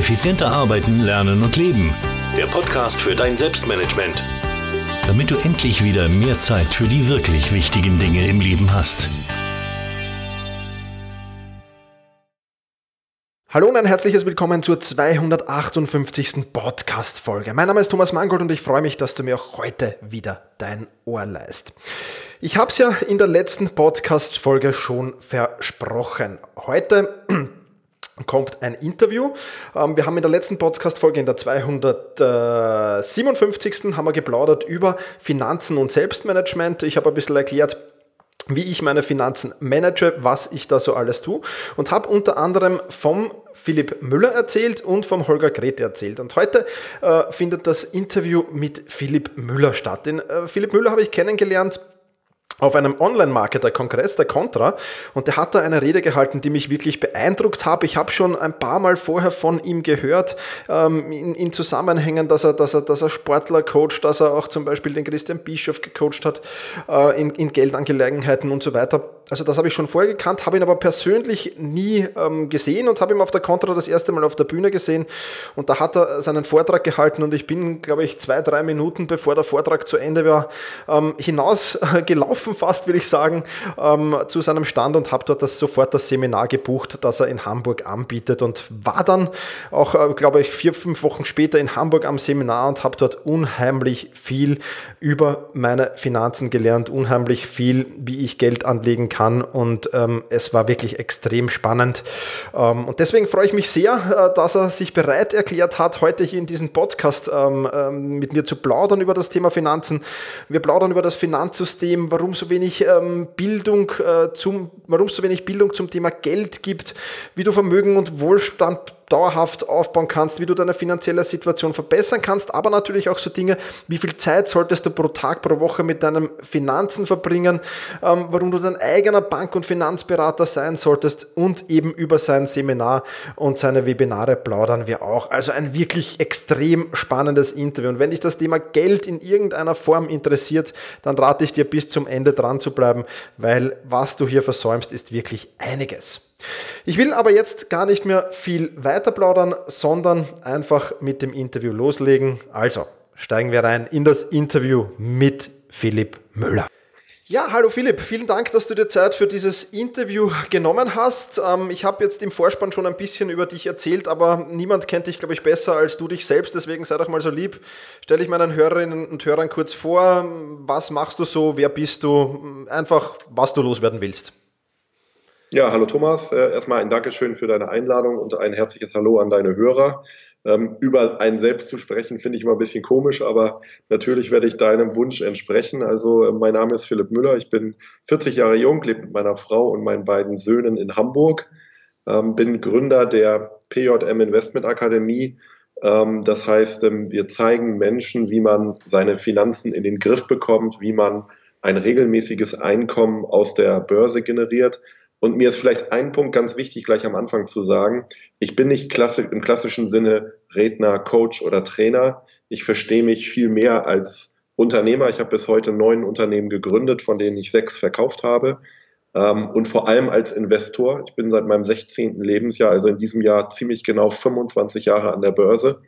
Effizienter arbeiten, lernen und leben. Der Podcast für dein Selbstmanagement. Damit du endlich wieder mehr Zeit für die wirklich wichtigen Dinge im Leben hast. Hallo und ein herzliches Willkommen zur 258. Podcast-Folge. Mein Name ist Thomas Mangold und ich freue mich, dass du mir auch heute wieder dein Ohr leist. Ich habe es ja in der letzten Podcast-Folge schon versprochen. Heute kommt ein Interview. Ähm, wir haben in der letzten Podcast-Folge, in der 257. haben wir geplaudert über Finanzen und Selbstmanagement. Ich habe ein bisschen erklärt, wie ich meine Finanzen manage, was ich da so alles tue und habe unter anderem vom Philipp Müller erzählt und vom Holger Grete erzählt. Und heute äh, findet das Interview mit Philipp Müller statt. Den äh, Philipp Müller habe ich kennengelernt auf einem Online-Marketer-Kongress, der Contra, und der hat da eine Rede gehalten, die mich wirklich beeindruckt hat. Ich habe schon ein paar Mal vorher von ihm gehört, ähm, in, in, Zusammenhängen, dass er, dass, er, dass er Sportler coacht, dass er auch zum Beispiel den Christian Bischof gecoacht hat äh, in, in Geldangelegenheiten und so weiter. Also das habe ich schon vorher gekannt, habe ihn aber persönlich nie ähm, gesehen und habe ihn auf der Contra das erste Mal auf der Bühne gesehen und da hat er seinen Vortrag gehalten und ich bin, glaube ich, zwei, drei Minuten bevor der Vortrag zu Ende war, ähm, hinausgelaufen gelaufen, fast will ich sagen, ähm, zu seinem Stand und habe dort das, sofort das Seminar gebucht, das er in Hamburg anbietet und war dann auch, äh, glaube ich, vier, fünf Wochen später in Hamburg am Seminar und habe dort unheimlich viel über meine Finanzen gelernt, unheimlich viel, wie ich Geld anlegen kann und ähm, es war wirklich extrem spannend. Ähm, und deswegen freue ich mich sehr, äh, dass er sich bereit erklärt hat, heute hier in diesem Podcast ähm, ähm, mit mir zu plaudern über das Thema Finanzen. Wir plaudern über das Finanzsystem, warum so wenig ähm, Bildung äh, zum, warum es so wenig Bildung zum Thema Geld gibt, wie du Vermögen und Wohlstand dauerhaft aufbauen kannst, wie du deine finanzielle Situation verbessern kannst, aber natürlich auch so Dinge, wie viel Zeit solltest du pro Tag, pro Woche mit deinen Finanzen verbringen, ähm, warum du dein eigener Bank- und Finanzberater sein solltest und eben über sein Seminar und seine Webinare plaudern wir auch. Also ein wirklich extrem spannendes Interview. Und wenn dich das Thema Geld in irgendeiner Form interessiert, dann rate ich dir bis zum Ende dran zu bleiben, weil was du hier versäumst, ist wirklich einiges. Ich will aber jetzt gar nicht mehr viel weiter plaudern, sondern einfach mit dem Interview loslegen. Also steigen wir rein in das Interview mit Philipp Müller. Ja, hallo Philipp, vielen Dank, dass du dir Zeit für dieses Interview genommen hast. Ähm, ich habe jetzt im Vorspann schon ein bisschen über dich erzählt, aber niemand kennt dich, glaube ich, besser als du dich selbst. Deswegen sei doch mal so lieb, stelle ich meinen Hörerinnen und Hörern kurz vor. Was machst du so? Wer bist du? Einfach, was du loswerden willst. Ja, hallo Thomas. Äh, erstmal ein Dankeschön für deine Einladung und ein herzliches Hallo an deine Hörer. Ähm, über einen selbst zu sprechen, finde ich immer ein bisschen komisch, aber natürlich werde ich deinem Wunsch entsprechen. Also äh, mein Name ist Philipp Müller, ich bin 40 Jahre jung, lebe mit meiner Frau und meinen beiden Söhnen in Hamburg, ähm, bin Gründer der PJM Investment Akademie. Ähm, das heißt, wir zeigen Menschen, wie man seine Finanzen in den Griff bekommt, wie man ein regelmäßiges Einkommen aus der Börse generiert und mir ist vielleicht ein Punkt ganz wichtig, gleich am Anfang zu sagen. Ich bin nicht klassisch, im klassischen Sinne Redner, Coach oder Trainer. Ich verstehe mich viel mehr als Unternehmer. Ich habe bis heute neun Unternehmen gegründet, von denen ich sechs verkauft habe. Ähm, und vor allem als Investor. Ich bin seit meinem 16. Lebensjahr, also in diesem Jahr ziemlich genau 25 Jahre an der Börse.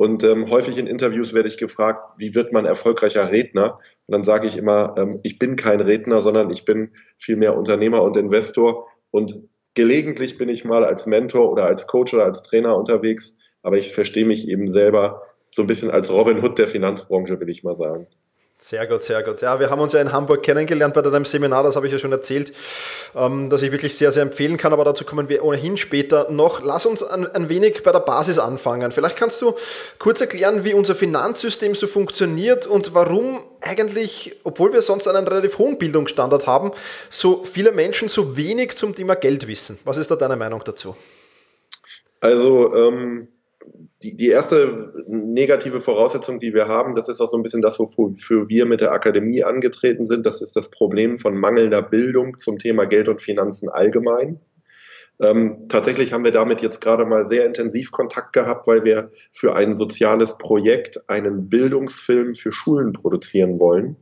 Und ähm, häufig in Interviews werde ich gefragt, wie wird man erfolgreicher Redner? Und dann sage ich immer, ähm, ich bin kein Redner, sondern ich bin vielmehr Unternehmer und Investor. Und gelegentlich bin ich mal als Mentor oder als Coach oder als Trainer unterwegs, aber ich verstehe mich eben selber so ein bisschen als Robin Hood der Finanzbranche, will ich mal sagen. Sehr gut, sehr gut. Ja, wir haben uns ja in Hamburg kennengelernt bei deinem Seminar, das habe ich ja schon erzählt, ähm, dass ich wirklich sehr, sehr empfehlen kann, aber dazu kommen wir ohnehin später noch. Lass uns ein, ein wenig bei der Basis anfangen. Vielleicht kannst du kurz erklären, wie unser Finanzsystem so funktioniert und warum eigentlich, obwohl wir sonst einen relativ hohen Bildungsstandard haben, so viele Menschen so wenig zum Thema Geld wissen. Was ist da deine Meinung dazu? Also, ähm die, die erste negative Voraussetzung, die wir haben, das ist auch so ein bisschen das, wofür wir mit der Akademie angetreten sind. Das ist das Problem von mangelnder Bildung zum Thema Geld und Finanzen allgemein. Ähm, tatsächlich haben wir damit jetzt gerade mal sehr intensiv Kontakt gehabt, weil wir für ein soziales Projekt einen Bildungsfilm für Schulen produzieren wollen.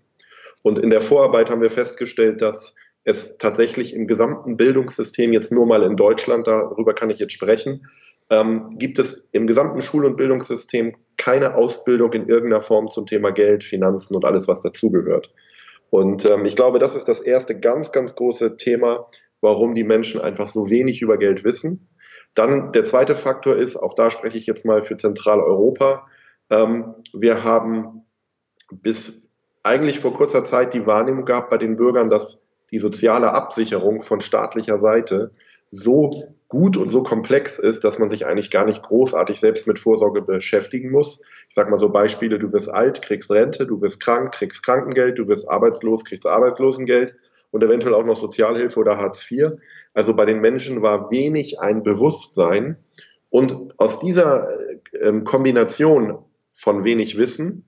Und in der Vorarbeit haben wir festgestellt, dass es tatsächlich im gesamten Bildungssystem jetzt nur mal in Deutschland, darüber kann ich jetzt sprechen, ähm, gibt es im gesamten Schul- und Bildungssystem keine Ausbildung in irgendeiner Form zum Thema Geld, Finanzen und alles, was dazugehört. Und ähm, ich glaube, das ist das erste ganz, ganz große Thema, warum die Menschen einfach so wenig über Geld wissen. Dann der zweite Faktor ist, auch da spreche ich jetzt mal für Zentraleuropa, ähm, wir haben bis eigentlich vor kurzer Zeit die Wahrnehmung gehabt bei den Bürgern, dass die soziale Absicherung von staatlicher Seite so gut und so komplex ist, dass man sich eigentlich gar nicht großartig selbst mit Vorsorge beschäftigen muss. Ich sage mal so Beispiele, du wirst alt, kriegst Rente, du wirst krank, kriegst Krankengeld, du wirst arbeitslos, kriegst Arbeitslosengeld und eventuell auch noch Sozialhilfe oder Hartz IV. Also bei den Menschen war wenig ein Bewusstsein und aus dieser äh, Kombination von wenig Wissen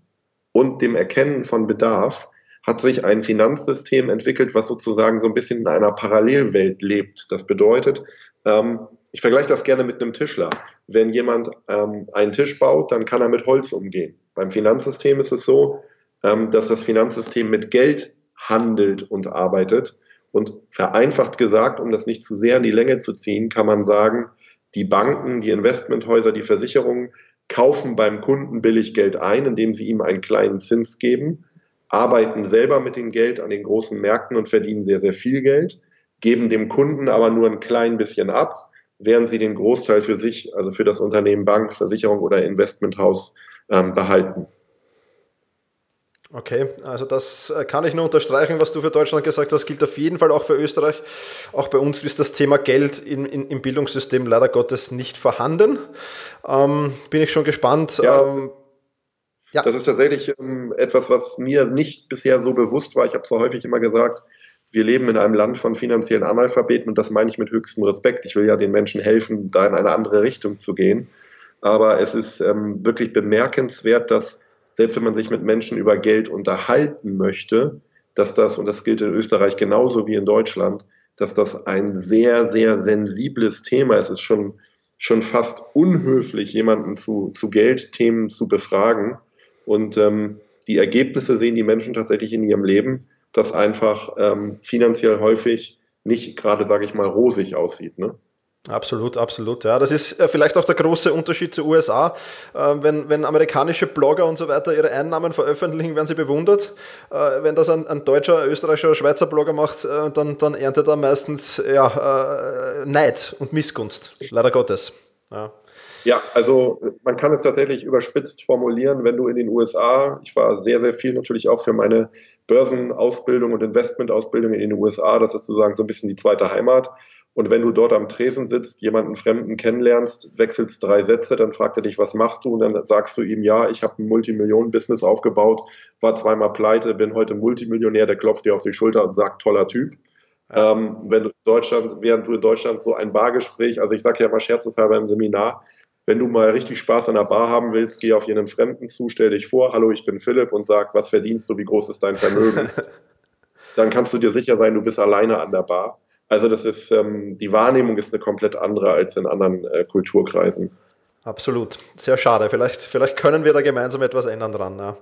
und dem Erkennen von Bedarf hat sich ein Finanzsystem entwickelt, was sozusagen so ein bisschen in einer Parallelwelt lebt. Das bedeutet, ähm, ich vergleiche das gerne mit einem Tischler. Wenn jemand ähm, einen Tisch baut, dann kann er mit Holz umgehen. Beim Finanzsystem ist es so, ähm, dass das Finanzsystem mit Geld handelt und arbeitet. Und vereinfacht gesagt, um das nicht zu sehr in die Länge zu ziehen, kann man sagen, die Banken, die Investmenthäuser, die Versicherungen kaufen beim Kunden billig Geld ein, indem sie ihm einen kleinen Zins geben arbeiten selber mit dem Geld an den großen Märkten und verdienen sehr, sehr viel Geld, geben dem Kunden aber nur ein klein bisschen ab, während sie den Großteil für sich, also für das Unternehmen Bank, Versicherung oder Investmenthaus ähm, behalten. Okay, also das äh, kann ich nur unterstreichen, was du für Deutschland gesagt hast, gilt auf jeden Fall auch für Österreich. Auch bei uns ist das Thema Geld in, in, im Bildungssystem leider Gottes nicht vorhanden. Ähm, bin ich schon gespannt. Ja. Ähm, ja. Das ist tatsächlich ähm, etwas, was mir nicht bisher so bewusst war. Ich habe zwar häufig immer gesagt, wir leben in einem Land von finanziellen Analphabeten und das meine ich mit höchstem Respekt. Ich will ja den Menschen helfen, da in eine andere Richtung zu gehen. Aber es ist ähm, wirklich bemerkenswert, dass selbst wenn man sich mit Menschen über Geld unterhalten möchte, dass das, und das gilt in Österreich genauso wie in Deutschland, dass das ein sehr, sehr sensibles Thema ist. Es ist schon, schon fast unhöflich, jemanden zu, zu Geldthemen zu befragen. Und ähm, die Ergebnisse sehen die Menschen tatsächlich in ihrem Leben, das einfach ähm, finanziell häufig nicht gerade, sage ich mal, rosig aussieht. Ne? Absolut, absolut. Ja, das ist äh, vielleicht auch der große Unterschied zu USA. Ähm, wenn, wenn amerikanische Blogger und so weiter ihre Einnahmen veröffentlichen, werden sie bewundert. Äh, wenn das ein, ein deutscher, österreichischer, Schweizer Blogger macht, äh, dann, dann erntet er meistens ja, Neid und Missgunst. Leider Gottes. Ja. Ja, also man kann es tatsächlich überspitzt formulieren, wenn du in den USA, ich war sehr, sehr viel natürlich auch für meine Börsenausbildung und Investmentausbildung in den USA, das ist sozusagen so ein bisschen die zweite Heimat. Und wenn du dort am Tresen sitzt, jemanden Fremden kennenlernst, wechselst drei Sätze, dann fragt er dich, was machst du? Und dann sagst du ihm, ja, ich habe ein Multimillionen-Business aufgebaut, war zweimal pleite, bin heute Multimillionär, der klopft dir auf die Schulter und sagt, toller Typ. Ähm, wenn du Deutschland, während du in Deutschland so ein Bargespräch, also ich sage ja mal scherzeshalber im Seminar, wenn du mal richtig Spaß an der Bar haben willst, geh auf jeden Fremden zu, stell dich vor, hallo, ich bin Philipp und sag, was verdienst du, wie groß ist dein Vermögen? Dann kannst du dir sicher sein, du bist alleine an der Bar. Also das ist, ähm, die Wahrnehmung ist eine komplett andere als in anderen äh, Kulturkreisen. Absolut. Sehr schade. Vielleicht, vielleicht können wir da gemeinsam etwas ändern dran. Ja.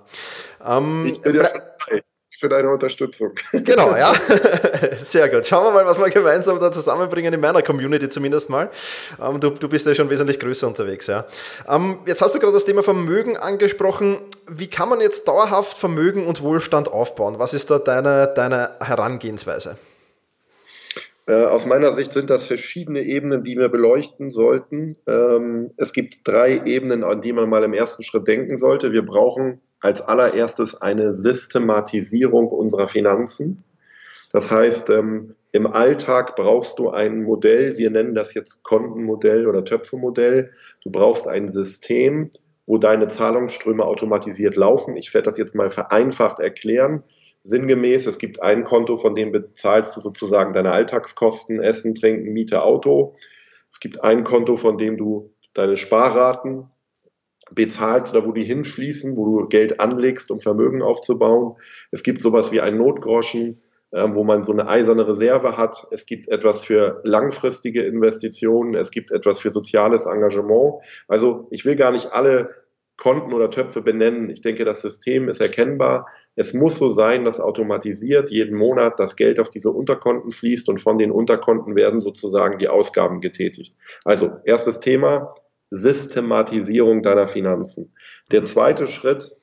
Ähm, ich bin ja schon dabei für deine Unterstützung. Genau, ja. Sehr gut. Schauen wir mal, was wir gemeinsam da zusammenbringen, in meiner Community zumindest mal. Ähm, du, du bist ja schon wesentlich größer unterwegs, ja. Ähm, jetzt hast du gerade das Thema Vermögen angesprochen. Wie kann man jetzt dauerhaft Vermögen und Wohlstand aufbauen? Was ist da deine, deine Herangehensweise? Äh, aus meiner Sicht sind das verschiedene Ebenen, die wir beleuchten sollten. Ähm, es gibt drei Ebenen, an die man mal im ersten Schritt denken sollte. Wir brauchen als allererstes eine Systematisierung unserer Finanzen. Das heißt, ähm, im Alltag brauchst du ein Modell, wir nennen das jetzt Kontenmodell oder Töpfemodell. Du brauchst ein System, wo deine Zahlungsströme automatisiert laufen. Ich werde das jetzt mal vereinfacht erklären. Sinngemäß, es gibt ein Konto, von dem bezahlst du sozusagen deine Alltagskosten, Essen, Trinken, Miete, Auto. Es gibt ein Konto, von dem du deine Sparraten bezahlst oder wo die hinfließen, wo du Geld anlegst, um Vermögen aufzubauen. Es gibt sowas wie einen Notgroschen, ähm, wo man so eine eiserne Reserve hat. Es gibt etwas für langfristige Investitionen. Es gibt etwas für soziales Engagement. Also ich will gar nicht alle Konten oder Töpfe benennen. Ich denke, das System ist erkennbar. Es muss so sein, dass automatisiert jeden Monat das Geld auf diese Unterkonten fließt und von den Unterkonten werden sozusagen die Ausgaben getätigt. Also erstes Thema, Systematisierung deiner Finanzen. Der zweite Schritt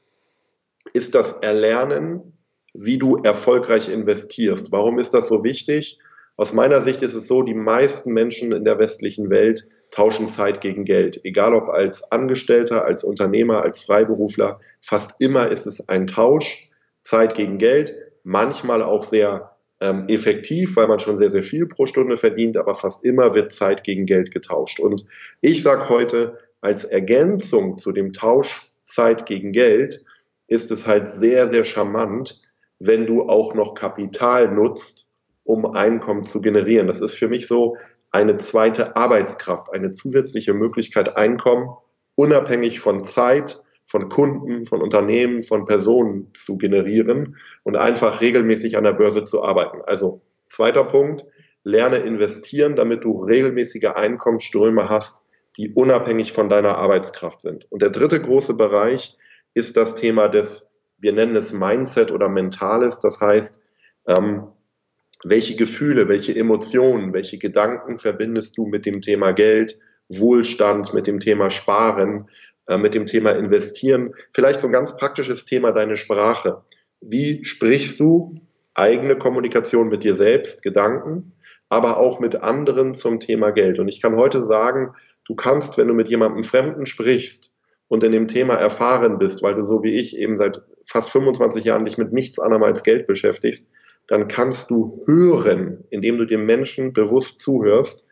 ist das Erlernen, wie du erfolgreich investierst. Warum ist das so wichtig? Aus meiner Sicht ist es so, die meisten Menschen in der westlichen Welt tauschen Zeit gegen Geld. Egal ob als Angestellter, als Unternehmer, als Freiberufler, fast immer ist es ein Tausch, Zeit gegen Geld, manchmal auch sehr ähm, effektiv, weil man schon sehr, sehr viel pro Stunde verdient, aber fast immer wird Zeit gegen Geld getauscht. Und ich sage heute, als Ergänzung zu dem Tausch Zeit gegen Geld ist es halt sehr, sehr charmant, wenn du auch noch Kapital nutzt, um Einkommen zu generieren. Das ist für mich so eine zweite Arbeitskraft, eine zusätzliche Möglichkeit, Einkommen unabhängig von Zeit, von Kunden, von Unternehmen, von Personen zu generieren und einfach regelmäßig an der Börse zu arbeiten. Also zweiter Punkt, lerne investieren, damit du regelmäßige Einkommensströme hast, die unabhängig von deiner Arbeitskraft sind. Und der dritte große Bereich ist das Thema des, wir nennen es Mindset oder Mentales. Das heißt, ähm, welche Gefühle, welche Emotionen, welche Gedanken verbindest du mit dem Thema Geld, Wohlstand, mit dem Thema Sparen, äh, mit dem Thema Investieren? Vielleicht so ein ganz praktisches Thema, deine Sprache. Wie sprichst du eigene Kommunikation mit dir selbst, Gedanken, aber auch mit anderen zum Thema Geld? Und ich kann heute sagen, du kannst, wenn du mit jemandem Fremden sprichst und in dem Thema erfahren bist, weil du so wie ich eben seit fast 25 Jahren dich mit nichts anderem als Geld beschäftigst, dann kannst du hören, indem du dem Menschen bewusst zuhörst,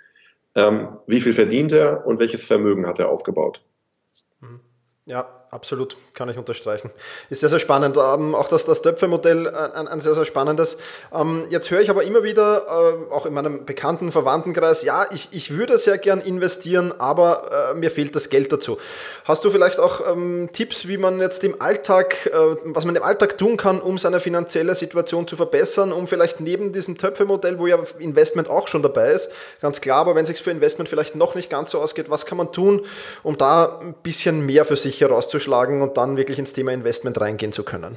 ähm, wie viel verdient er und welches Vermögen hat er aufgebaut. Ja, absolut, kann ich unterstreichen. Ist sehr, sehr spannend. Ähm, auch das, das Töpfe-Modell, äh, ein, ein, sehr, sehr spannendes. Ähm, jetzt höre ich aber immer wieder, äh, auch in meinem bekannten Verwandtenkreis, ja, ich, ich würde sehr gern investieren, aber äh, mir fehlt das Geld dazu. Hast du vielleicht auch ähm, Tipps, wie man jetzt im Alltag, äh, was man im Alltag tun kann, um seine finanzielle Situation zu verbessern, um vielleicht neben diesem Töpfe-Modell, wo ja Investment auch schon dabei ist, ganz klar, aber wenn es sich für Investment vielleicht noch nicht ganz so ausgeht, was kann man tun, um da ein bisschen mehr für sich herauszustellen? Aufzuschlagen und dann wirklich ins Thema Investment reingehen zu können?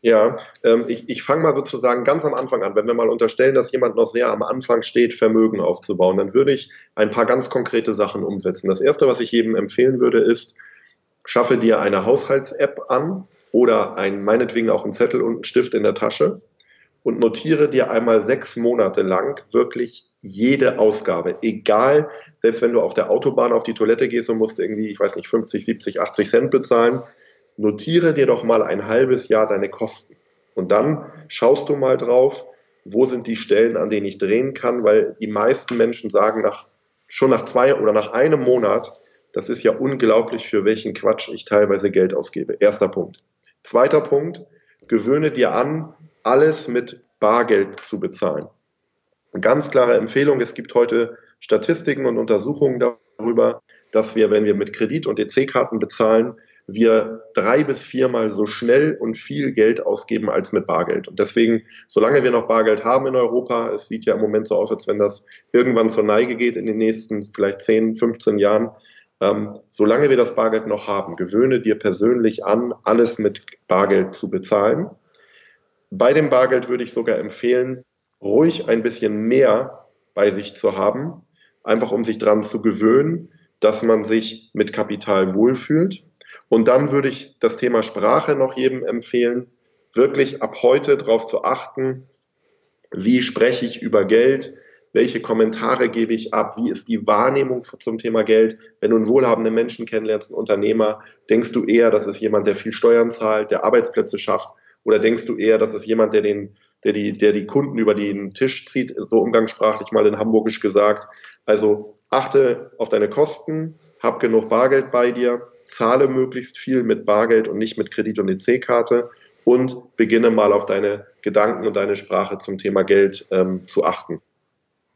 Ja, ähm, ich, ich fange mal sozusagen ganz am Anfang an. Wenn wir mal unterstellen, dass jemand noch sehr am Anfang steht, Vermögen aufzubauen, dann würde ich ein paar ganz konkrete Sachen umsetzen. Das Erste, was ich jedem empfehlen würde, ist, schaffe dir eine Haushalts-App an oder ein, meinetwegen auch einen Zettel und einen Stift in der Tasche und notiere dir einmal sechs Monate lang wirklich jede Ausgabe, egal, selbst wenn du auf der Autobahn auf die Toilette gehst und musst irgendwie, ich weiß nicht, 50, 70, 80 Cent bezahlen, notiere dir doch mal ein halbes Jahr deine Kosten. Und dann schaust du mal drauf, wo sind die Stellen, an denen ich drehen kann, weil die meisten Menschen sagen nach, schon nach zwei oder nach einem Monat, das ist ja unglaublich, für welchen Quatsch ich teilweise Geld ausgebe. Erster Punkt. Zweiter Punkt, gewöhne dir an, alles mit Bargeld zu bezahlen. Eine ganz klare Empfehlung, es gibt heute Statistiken und Untersuchungen darüber, dass wir, wenn wir mit Kredit- und EC-Karten bezahlen, wir drei bis viermal so schnell und viel Geld ausgeben als mit Bargeld. Und deswegen, solange wir noch Bargeld haben in Europa, es sieht ja im Moment so aus, als wenn das irgendwann zur Neige geht in den nächsten vielleicht 10, 15 Jahren, ähm, solange wir das Bargeld noch haben, gewöhne dir persönlich an, alles mit Bargeld zu bezahlen. Bei dem Bargeld würde ich sogar empfehlen, ruhig ein bisschen mehr bei sich zu haben, einfach um sich daran zu gewöhnen, dass man sich mit Kapital wohlfühlt. Und dann würde ich das Thema Sprache noch jedem empfehlen, wirklich ab heute darauf zu achten, wie spreche ich über Geld, welche Kommentare gebe ich ab, wie ist die Wahrnehmung zum Thema Geld. Wenn du einen wohlhabenden Menschen kennenlernst, einen Unternehmer, denkst du eher, das ist jemand, der viel Steuern zahlt, der Arbeitsplätze schafft, oder denkst du eher, das ist jemand, der den der die, der die Kunden über den Tisch zieht, so umgangssprachlich mal in Hamburgisch gesagt. Also achte auf deine Kosten, hab genug Bargeld bei dir, zahle möglichst viel mit Bargeld und nicht mit Kredit- und EC-Karte und beginne mal auf deine Gedanken und deine Sprache zum Thema Geld ähm, zu achten.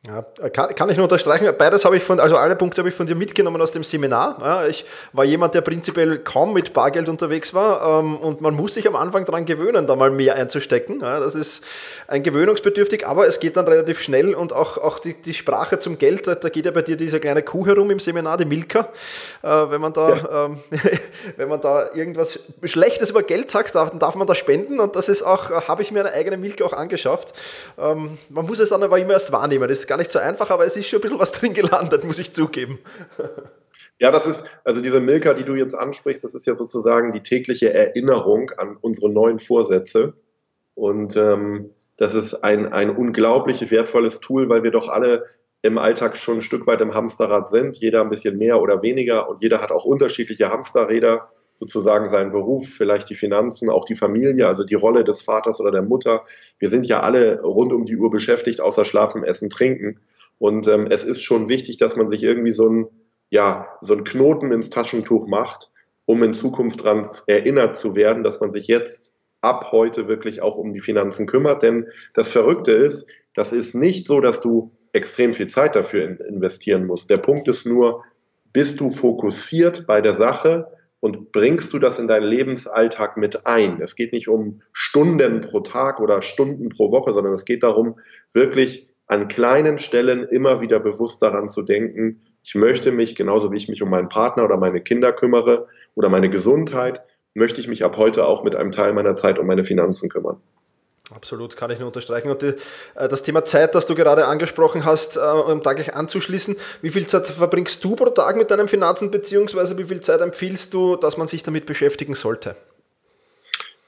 Ja, kann, kann, ich nur unterstreichen. Beides habe ich von, also alle Punkte habe ich von dir mitgenommen aus dem Seminar. Ja, ich war jemand, der prinzipiell kaum mit Bargeld unterwegs war ähm, und man muss sich am Anfang daran gewöhnen, da mal mehr einzustecken. Ja, das ist ein gewöhnungsbedürftig, aber es geht dann relativ schnell und auch, auch die, die Sprache zum Geld, da geht ja bei dir diese kleine Kuh herum im Seminar, die Milka. Äh, wenn, man da, ja. ähm, wenn man da irgendwas Schlechtes über Geld sagt, darf, darf man das spenden und das ist auch, äh, habe ich mir eine eigene Milka auch angeschafft. Ähm, man muss es dann aber immer erst wahrnehmen. Das ist gar nicht so einfach, aber es ist schon ein bisschen was drin gelandet, muss ich zugeben. Ja, das ist, also diese Milka, die du jetzt ansprichst, das ist ja sozusagen die tägliche Erinnerung an unsere neuen Vorsätze. Und ähm, das ist ein, ein unglaublich wertvolles Tool, weil wir doch alle im Alltag schon ein Stück weit im Hamsterrad sind. Jeder ein bisschen mehr oder weniger und jeder hat auch unterschiedliche Hamsterräder, sozusagen seinen Beruf, vielleicht die Finanzen, auch die Familie, also die Rolle des Vaters oder der Mutter. Wir sind ja alle rund um die Uhr beschäftigt, außer Schlafen, Essen, Trinken. Und ähm, es ist schon wichtig, dass man sich irgendwie so ein, ja, so ein Knoten ins Taschentuch macht, um in Zukunft daran erinnert zu werden, dass man sich jetzt ab heute wirklich auch um die Finanzen kümmert. Denn das Verrückte ist, das ist nicht so, dass du extrem viel Zeit dafür investieren musst. Der Punkt ist nur, bist du fokussiert bei der Sache und bringst du das in deinen Lebensalltag mit ein? Es geht nicht um Stunden pro Tag oder Stunden pro Woche, sondern es geht darum, wirklich an kleinen Stellen immer wieder bewusst daran zu denken, ich möchte mich, genauso wie ich mich um meinen Partner oder meine Kinder kümmere oder meine Gesundheit, möchte ich mich ab heute auch mit einem Teil meiner Zeit um meine Finanzen kümmern. Absolut, kann ich nur unterstreichen. Und die, äh, das Thema Zeit, das du gerade angesprochen hast, äh, um da gleich anzuschließen, wie viel Zeit verbringst du pro Tag mit deinen Finanzen, beziehungsweise wie viel Zeit empfiehlst du, dass man sich damit beschäftigen sollte?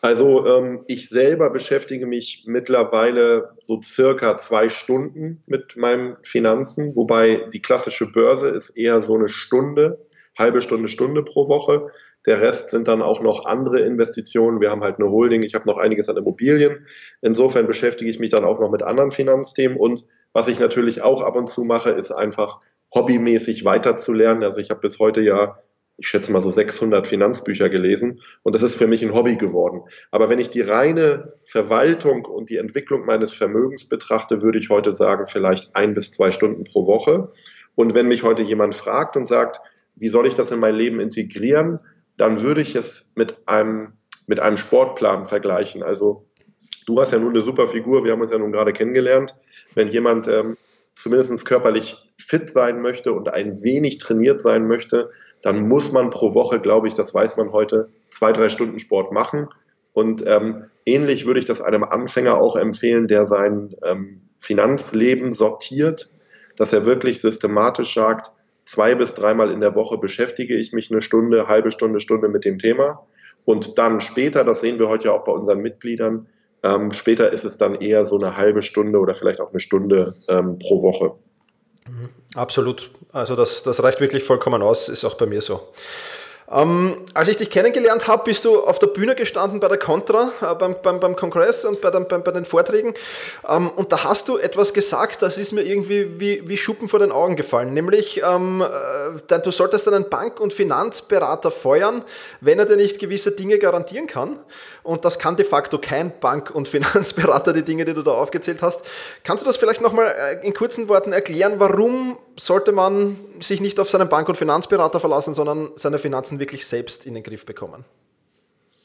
Also ähm, ich selber beschäftige mich mittlerweile so circa zwei Stunden mit meinen Finanzen, wobei die klassische Börse ist eher so eine Stunde, halbe Stunde, Stunde pro Woche. Der Rest sind dann auch noch andere Investitionen. Wir haben halt eine Holding, ich habe noch einiges an Immobilien. Insofern beschäftige ich mich dann auch noch mit anderen Finanzthemen. Und was ich natürlich auch ab und zu mache, ist einfach hobbymäßig weiterzulernen. Also ich habe bis heute ja ich schätze mal so 600 Finanzbücher gelesen und das ist für mich ein Hobby geworden. Aber wenn ich die reine Verwaltung und die Entwicklung meines Vermögens betrachte, würde ich heute sagen, vielleicht ein bis zwei Stunden pro Woche. Und wenn mich heute jemand fragt und sagt, wie soll ich das in mein Leben integrieren, dann würde ich es mit einem, mit einem Sportplan vergleichen. Also du hast ja nun eine super Figur, wir haben uns ja nun gerade kennengelernt. Wenn jemand ähm, zumindest körperlich fit sein möchte und ein wenig trainiert sein möchte, dann muss man pro Woche, glaube ich, das weiß man heute, zwei, drei Stunden Sport machen. Und ähm, ähnlich würde ich das einem Anfänger auch empfehlen, der sein ähm, Finanzleben sortiert, dass er wirklich systematisch sagt, zwei bis dreimal in der Woche beschäftige ich mich eine Stunde, halbe Stunde, Stunde mit dem Thema. Und dann später, das sehen wir heute ja auch bei unseren Mitgliedern, ähm, später ist es dann eher so eine halbe Stunde oder vielleicht auch eine Stunde ähm, pro Woche. Absolut. Also das, das reicht wirklich vollkommen aus, ist auch bei mir so. Ähm, als ich dich kennengelernt habe, bist du auf der Bühne gestanden bei der Contra, äh, beim, beim, beim Kongress und bei, den, bei, bei den Vorträgen. Ähm, und da hast du etwas gesagt, das ist mir irgendwie wie, wie Schuppen vor den Augen gefallen. Nämlich, ähm, äh, du solltest einen Bank- und Finanzberater feuern, wenn er dir nicht gewisse Dinge garantieren kann. Und das kann de facto kein Bank- und Finanzberater, die Dinge, die du da aufgezählt hast. Kannst du das vielleicht nochmal äh, in kurzen Worten erklären, warum sollte man sich nicht auf seinen Bank- und Finanzberater verlassen, sondern seine Finanzen wirklich selbst in den Griff bekommen?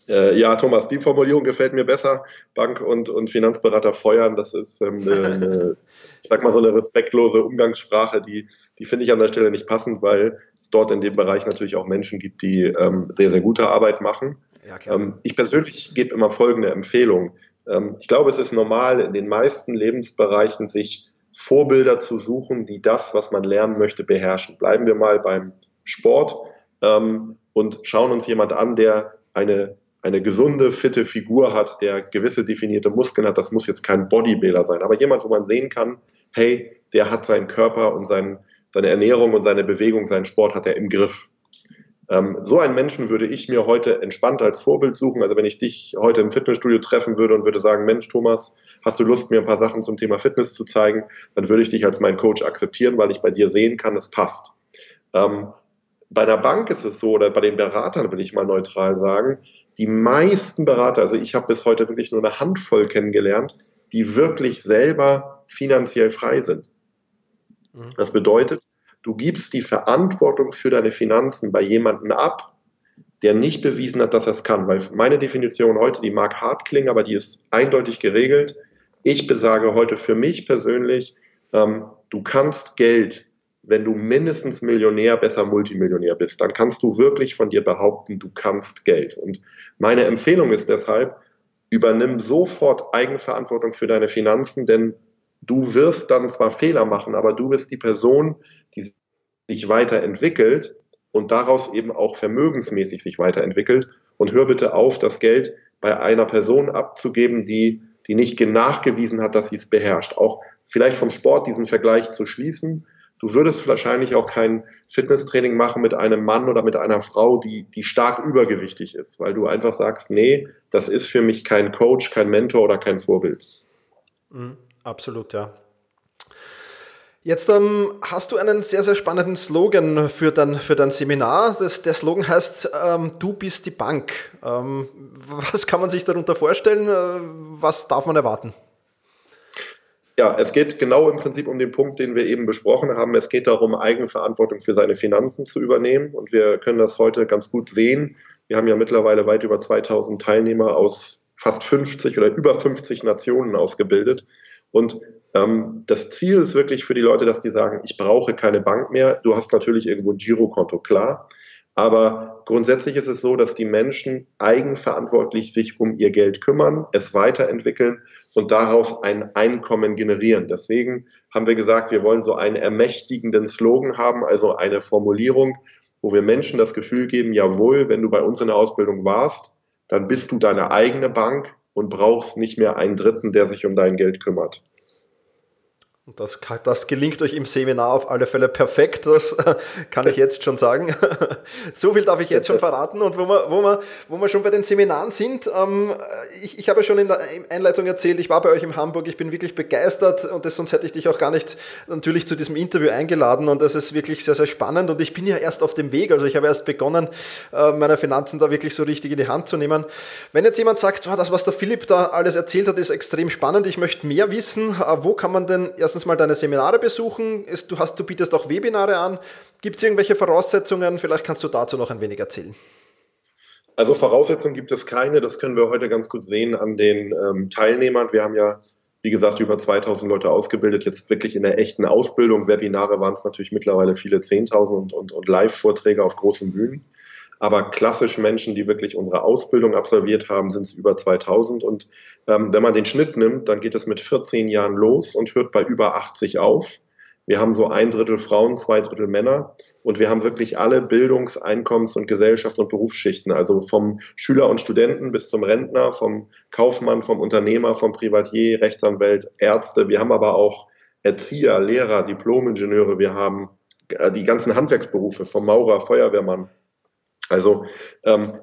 Äh, ja, Thomas, die Formulierung gefällt mir besser. Bank- und, und Finanzberater feuern, das ist ähm, eine, eine, ich sag mal, so eine respektlose Umgangssprache, die, die finde ich an der Stelle nicht passend, weil es dort in dem Bereich natürlich auch Menschen gibt, die ähm, sehr, sehr gute Arbeit machen. Ja, ähm, ich persönlich gebe immer folgende Empfehlung. Ähm, ich glaube, es ist normal, in den meisten Lebensbereichen sich Vorbilder zu suchen, die das, was man lernen möchte, beherrschen. Bleiben wir mal beim Sport ähm, und schauen uns jemand an, der eine, eine gesunde, fitte Figur hat, der gewisse definierte Muskeln hat. Das muss jetzt kein Bodybuilder sein, aber jemand, wo man sehen kann, hey, der hat seinen Körper und sein, seine Ernährung und seine Bewegung, seinen Sport hat er im Griff. Ähm, so einen Menschen würde ich mir heute entspannt als Vorbild suchen. Also wenn ich dich heute im Fitnessstudio treffen würde und würde sagen, Mensch, Thomas, hast du Lust, mir ein paar Sachen zum Thema Fitness zu zeigen, dann würde ich dich als meinen Coach akzeptieren, weil ich bei dir sehen kann, es passt. Ähm, bei einer Bank ist es so, oder bei den Beratern will ich mal neutral sagen, die meisten Berater, also ich habe bis heute wirklich nur eine Handvoll kennengelernt, die wirklich selber finanziell frei sind. Mhm. Das bedeutet, du gibst die Verantwortung für deine Finanzen bei jemandem ab, der nicht bewiesen hat, dass er es kann. Weil meine Definition heute, die mag hart klingen, aber die ist eindeutig geregelt. Ich besage heute für mich persönlich, ähm, du kannst Geld, wenn du mindestens Millionär, besser Multimillionär bist, dann kannst du wirklich von dir behaupten, du kannst Geld. Und meine Empfehlung ist deshalb, übernimm sofort Eigenverantwortung für deine Finanzen, denn du wirst dann zwar Fehler machen, aber du bist die Person, die sich weiterentwickelt und daraus eben auch vermögensmäßig sich weiterentwickelt. Und hör bitte auf, das Geld bei einer Person abzugeben, die, die nicht nachgewiesen hat, dass sie es beherrscht. Auch vielleicht vom Sport diesen Vergleich zu schließen. Du würdest wahrscheinlich auch kein Fitnesstraining machen mit einem Mann oder mit einer Frau, die, die stark übergewichtig ist, weil du einfach sagst, nee, das ist für mich kein Coach, kein Mentor oder kein Vorbild. Mhm, absolut, ja. Jetzt ähm, hast du einen sehr, sehr spannenden Slogan für dein, für dein Seminar. Das, der Slogan heißt, ähm, du bist die Bank. Ähm, was kann man sich darunter vorstellen? Äh, was darf man erwarten? Ja, es geht genau im Prinzip um den Punkt, den wir eben besprochen haben. Es geht darum, Eigenverantwortung für seine Finanzen zu übernehmen. Und wir können das heute ganz gut sehen. Wir haben ja mittlerweile weit über 2000 Teilnehmer aus fast 50 oder über 50 Nationen ausgebildet. Und das Ziel ist wirklich für die Leute, dass die sagen, ich brauche keine Bank mehr. Du hast natürlich irgendwo ein Girokonto, klar. Aber grundsätzlich ist es so, dass die Menschen eigenverantwortlich sich um ihr Geld kümmern, es weiterentwickeln und daraus ein Einkommen generieren. Deswegen haben wir gesagt, wir wollen so einen ermächtigenden Slogan haben, also eine Formulierung, wo wir Menschen das Gefühl geben, jawohl, wenn du bei uns in der Ausbildung warst, dann bist du deine eigene Bank und brauchst nicht mehr einen Dritten, der sich um dein Geld kümmert. Und das, das gelingt euch im Seminar auf alle Fälle perfekt, das kann ich jetzt schon sagen. so viel darf ich jetzt schon verraten. Und wo wir, wo wir, wo wir schon bei den Seminaren sind, ähm, ich, ich habe ja schon in der Einleitung erzählt, ich war bei euch in Hamburg, ich bin wirklich begeistert und das, sonst hätte ich dich auch gar nicht natürlich zu diesem Interview eingeladen und das ist wirklich sehr, sehr spannend und ich bin ja erst auf dem Weg, also ich habe erst begonnen, äh, meine Finanzen da wirklich so richtig in die Hand zu nehmen. Wenn jetzt jemand sagt, oh, das, was der Philipp da alles erzählt hat, ist extrem spannend, ich möchte mehr wissen, äh, wo kann man denn erst erstens mal deine Seminare besuchen. Du, hast, du bietest auch Webinare an. Gibt es irgendwelche Voraussetzungen? Vielleicht kannst du dazu noch ein wenig erzählen. Also Voraussetzungen gibt es keine. Das können wir heute ganz gut sehen an den ähm, Teilnehmern. Wir haben ja, wie gesagt, über 2000 Leute ausgebildet, jetzt wirklich in der echten Ausbildung. Webinare waren es natürlich mittlerweile viele 10.000 und, und, und Live-Vorträge auf großen Bühnen. Aber klassisch Menschen, die wirklich unsere Ausbildung absolviert haben, sind es über 2000. Und ähm, wenn man den Schnitt nimmt, dann geht es mit 14 Jahren los und hört bei über 80 auf. Wir haben so ein Drittel Frauen, zwei Drittel Männer und wir haben wirklich alle Bildungs-, Einkommens- und Gesellschafts- und Berufsschichten, also vom Schüler und Studenten bis zum Rentner, vom Kaufmann, vom Unternehmer, vom Privatier, Rechtsanwalt, Ärzte. Wir haben aber auch Erzieher, Lehrer, Diplomingenieure, wir haben äh, die ganzen Handwerksberufe, vom Maurer, Feuerwehrmann, also ähm,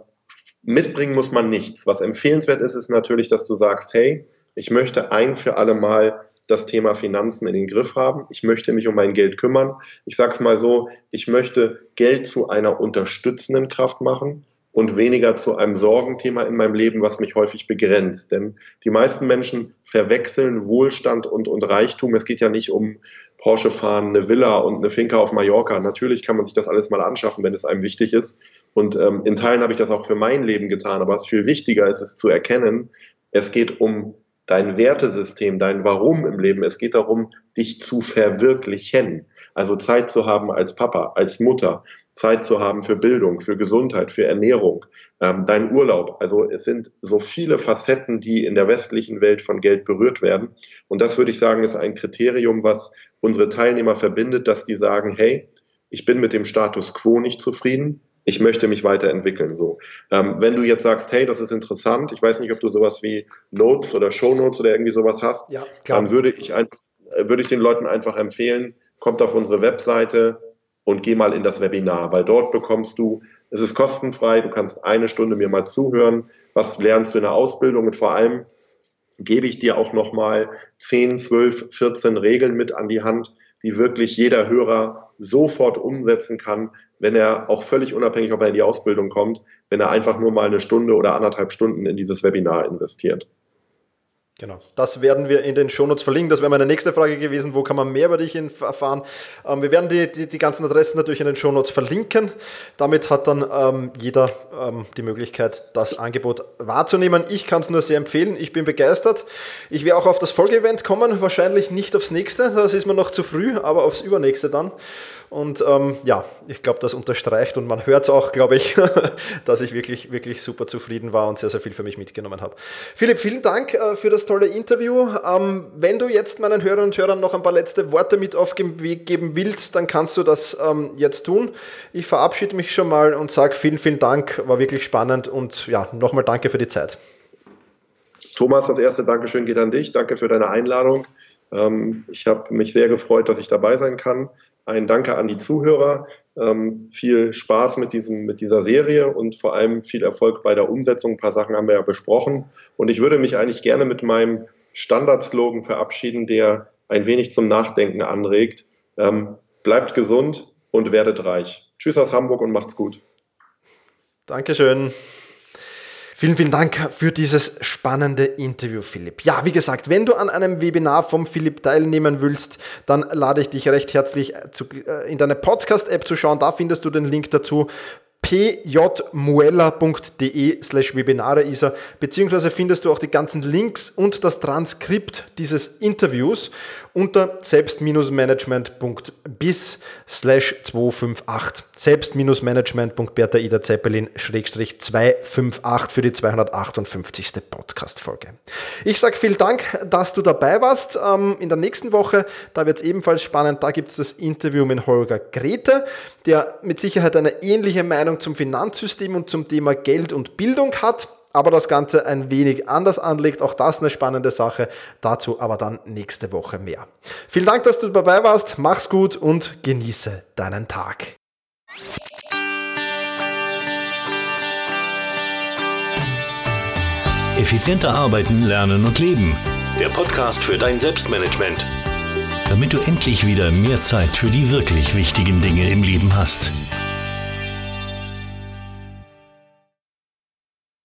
mitbringen muss man nichts. Was empfehlenswert ist, ist natürlich, dass du sagst, hey, ich möchte ein für alle Mal das Thema Finanzen in den Griff haben. Ich möchte mich um mein Geld kümmern. Ich sage es mal so, ich möchte Geld zu einer unterstützenden Kraft machen und weniger zu einem Sorgenthema in meinem Leben, was mich häufig begrenzt. Denn die meisten Menschen verwechseln Wohlstand und, und Reichtum. Es geht ja nicht um Porsche fahren, eine Villa und eine Finca auf Mallorca. Natürlich kann man sich das alles mal anschaffen, wenn es einem wichtig ist. Und ähm, in Teilen habe ich das auch für mein Leben getan. Aber was viel wichtiger ist, ist zu erkennen, es geht um dein Wertesystem, dein Warum im Leben. Es geht darum, dich zu verwirklichen. Also Zeit zu haben als Papa, als Mutter, Zeit zu haben für Bildung, für Gesundheit, für Ernährung, ähm, dein Urlaub. Also es sind so viele Facetten, die in der westlichen Welt von Geld berührt werden. Und das würde ich sagen, ist ein Kriterium, was unsere Teilnehmer verbindet, dass die sagen, hey, ich bin mit dem Status quo nicht zufrieden ich möchte mich weiterentwickeln. So. Ähm, wenn du jetzt sagst, hey, das ist interessant, ich weiß nicht, ob du sowas wie Notes oder Shownotes oder irgendwie sowas hast, ja, dann würde ich, ein, würde ich den Leuten einfach empfehlen, kommt auf unsere Webseite und geh mal in das Webinar, weil dort bekommst du, es ist kostenfrei, du kannst eine Stunde mir mal zuhören, was lernst du in der Ausbildung und vor allem gebe ich dir auch nochmal 10, 12, 14 Regeln mit an die Hand, die wirklich jeder Hörer sofort umsetzen kann, wenn er auch völlig unabhängig, ob er in die Ausbildung kommt, wenn er einfach nur mal eine Stunde oder anderthalb Stunden in dieses Webinar investiert. Genau, das werden wir in den Shownotes verlinken. Das wäre meine nächste Frage gewesen. Wo kann man mehr über dich erfahren? Ähm, wir werden die, die, die, ganzen Adressen natürlich in den Shownotes verlinken. Damit hat dann ähm, jeder ähm, die Möglichkeit, das Angebot wahrzunehmen. Ich kann es nur sehr empfehlen. Ich bin begeistert. Ich werde auch auf das Folgeevent kommen. Wahrscheinlich nicht aufs nächste. Das ist mir noch zu früh, aber aufs übernächste dann. Und ähm, ja, ich glaube, das unterstreicht und man hört es auch, glaube ich, dass ich wirklich, wirklich super zufrieden war und sehr, sehr viel für mich mitgenommen habe. Philipp, vielen Dank äh, für das tolle Interview. Ähm, wenn du jetzt meinen Hörern und Hörern noch ein paar letzte Worte mit auf den Weg geben willst, dann kannst du das ähm, jetzt tun. Ich verabschiede mich schon mal und sage vielen, vielen Dank. War wirklich spannend und ja, nochmal danke für die Zeit. Thomas, das erste Dankeschön geht an dich. Danke für deine Einladung. Ähm, ich habe mich sehr gefreut, dass ich dabei sein kann. Ein Danke an die Zuhörer. Ähm, viel Spaß mit, diesem, mit dieser Serie und vor allem viel Erfolg bei der Umsetzung. Ein paar Sachen haben wir ja besprochen. Und ich würde mich eigentlich gerne mit meinem Standardslogan verabschieden, der ein wenig zum Nachdenken anregt. Ähm, bleibt gesund und werdet reich. Tschüss aus Hamburg und macht's gut. Dankeschön. Vielen, vielen Dank für dieses spannende Interview, Philipp. Ja, wie gesagt, wenn du an einem Webinar vom Philipp teilnehmen willst, dann lade ich dich recht herzlich zu, äh, in deine Podcast-App zu schauen. Da findest du den Link dazu pjmuella.de slash Webinare ist er, beziehungsweise findest du auch die ganzen Links und das Transkript dieses Interviews unter selbst-management.bis slash 258 selbst-management.bertha Ida Zeppelin schrägstrich 258 für die 258. Podcast-Folge. Ich sage vielen Dank, dass du dabei warst. Ähm, in der nächsten Woche, da wird es ebenfalls spannend, da gibt es das Interview mit Holger Grete, der mit Sicherheit eine ähnliche Meinung zum Finanzsystem und zum Thema Geld und Bildung hat aber das Ganze ein wenig anders anlegt. Auch das eine spannende Sache. Dazu aber dann nächste Woche mehr. Vielen Dank, dass du dabei warst. Mach's gut und genieße deinen Tag. Effizienter arbeiten, lernen und leben. Der Podcast für dein Selbstmanagement. Damit du endlich wieder mehr Zeit für die wirklich wichtigen Dinge im Leben hast.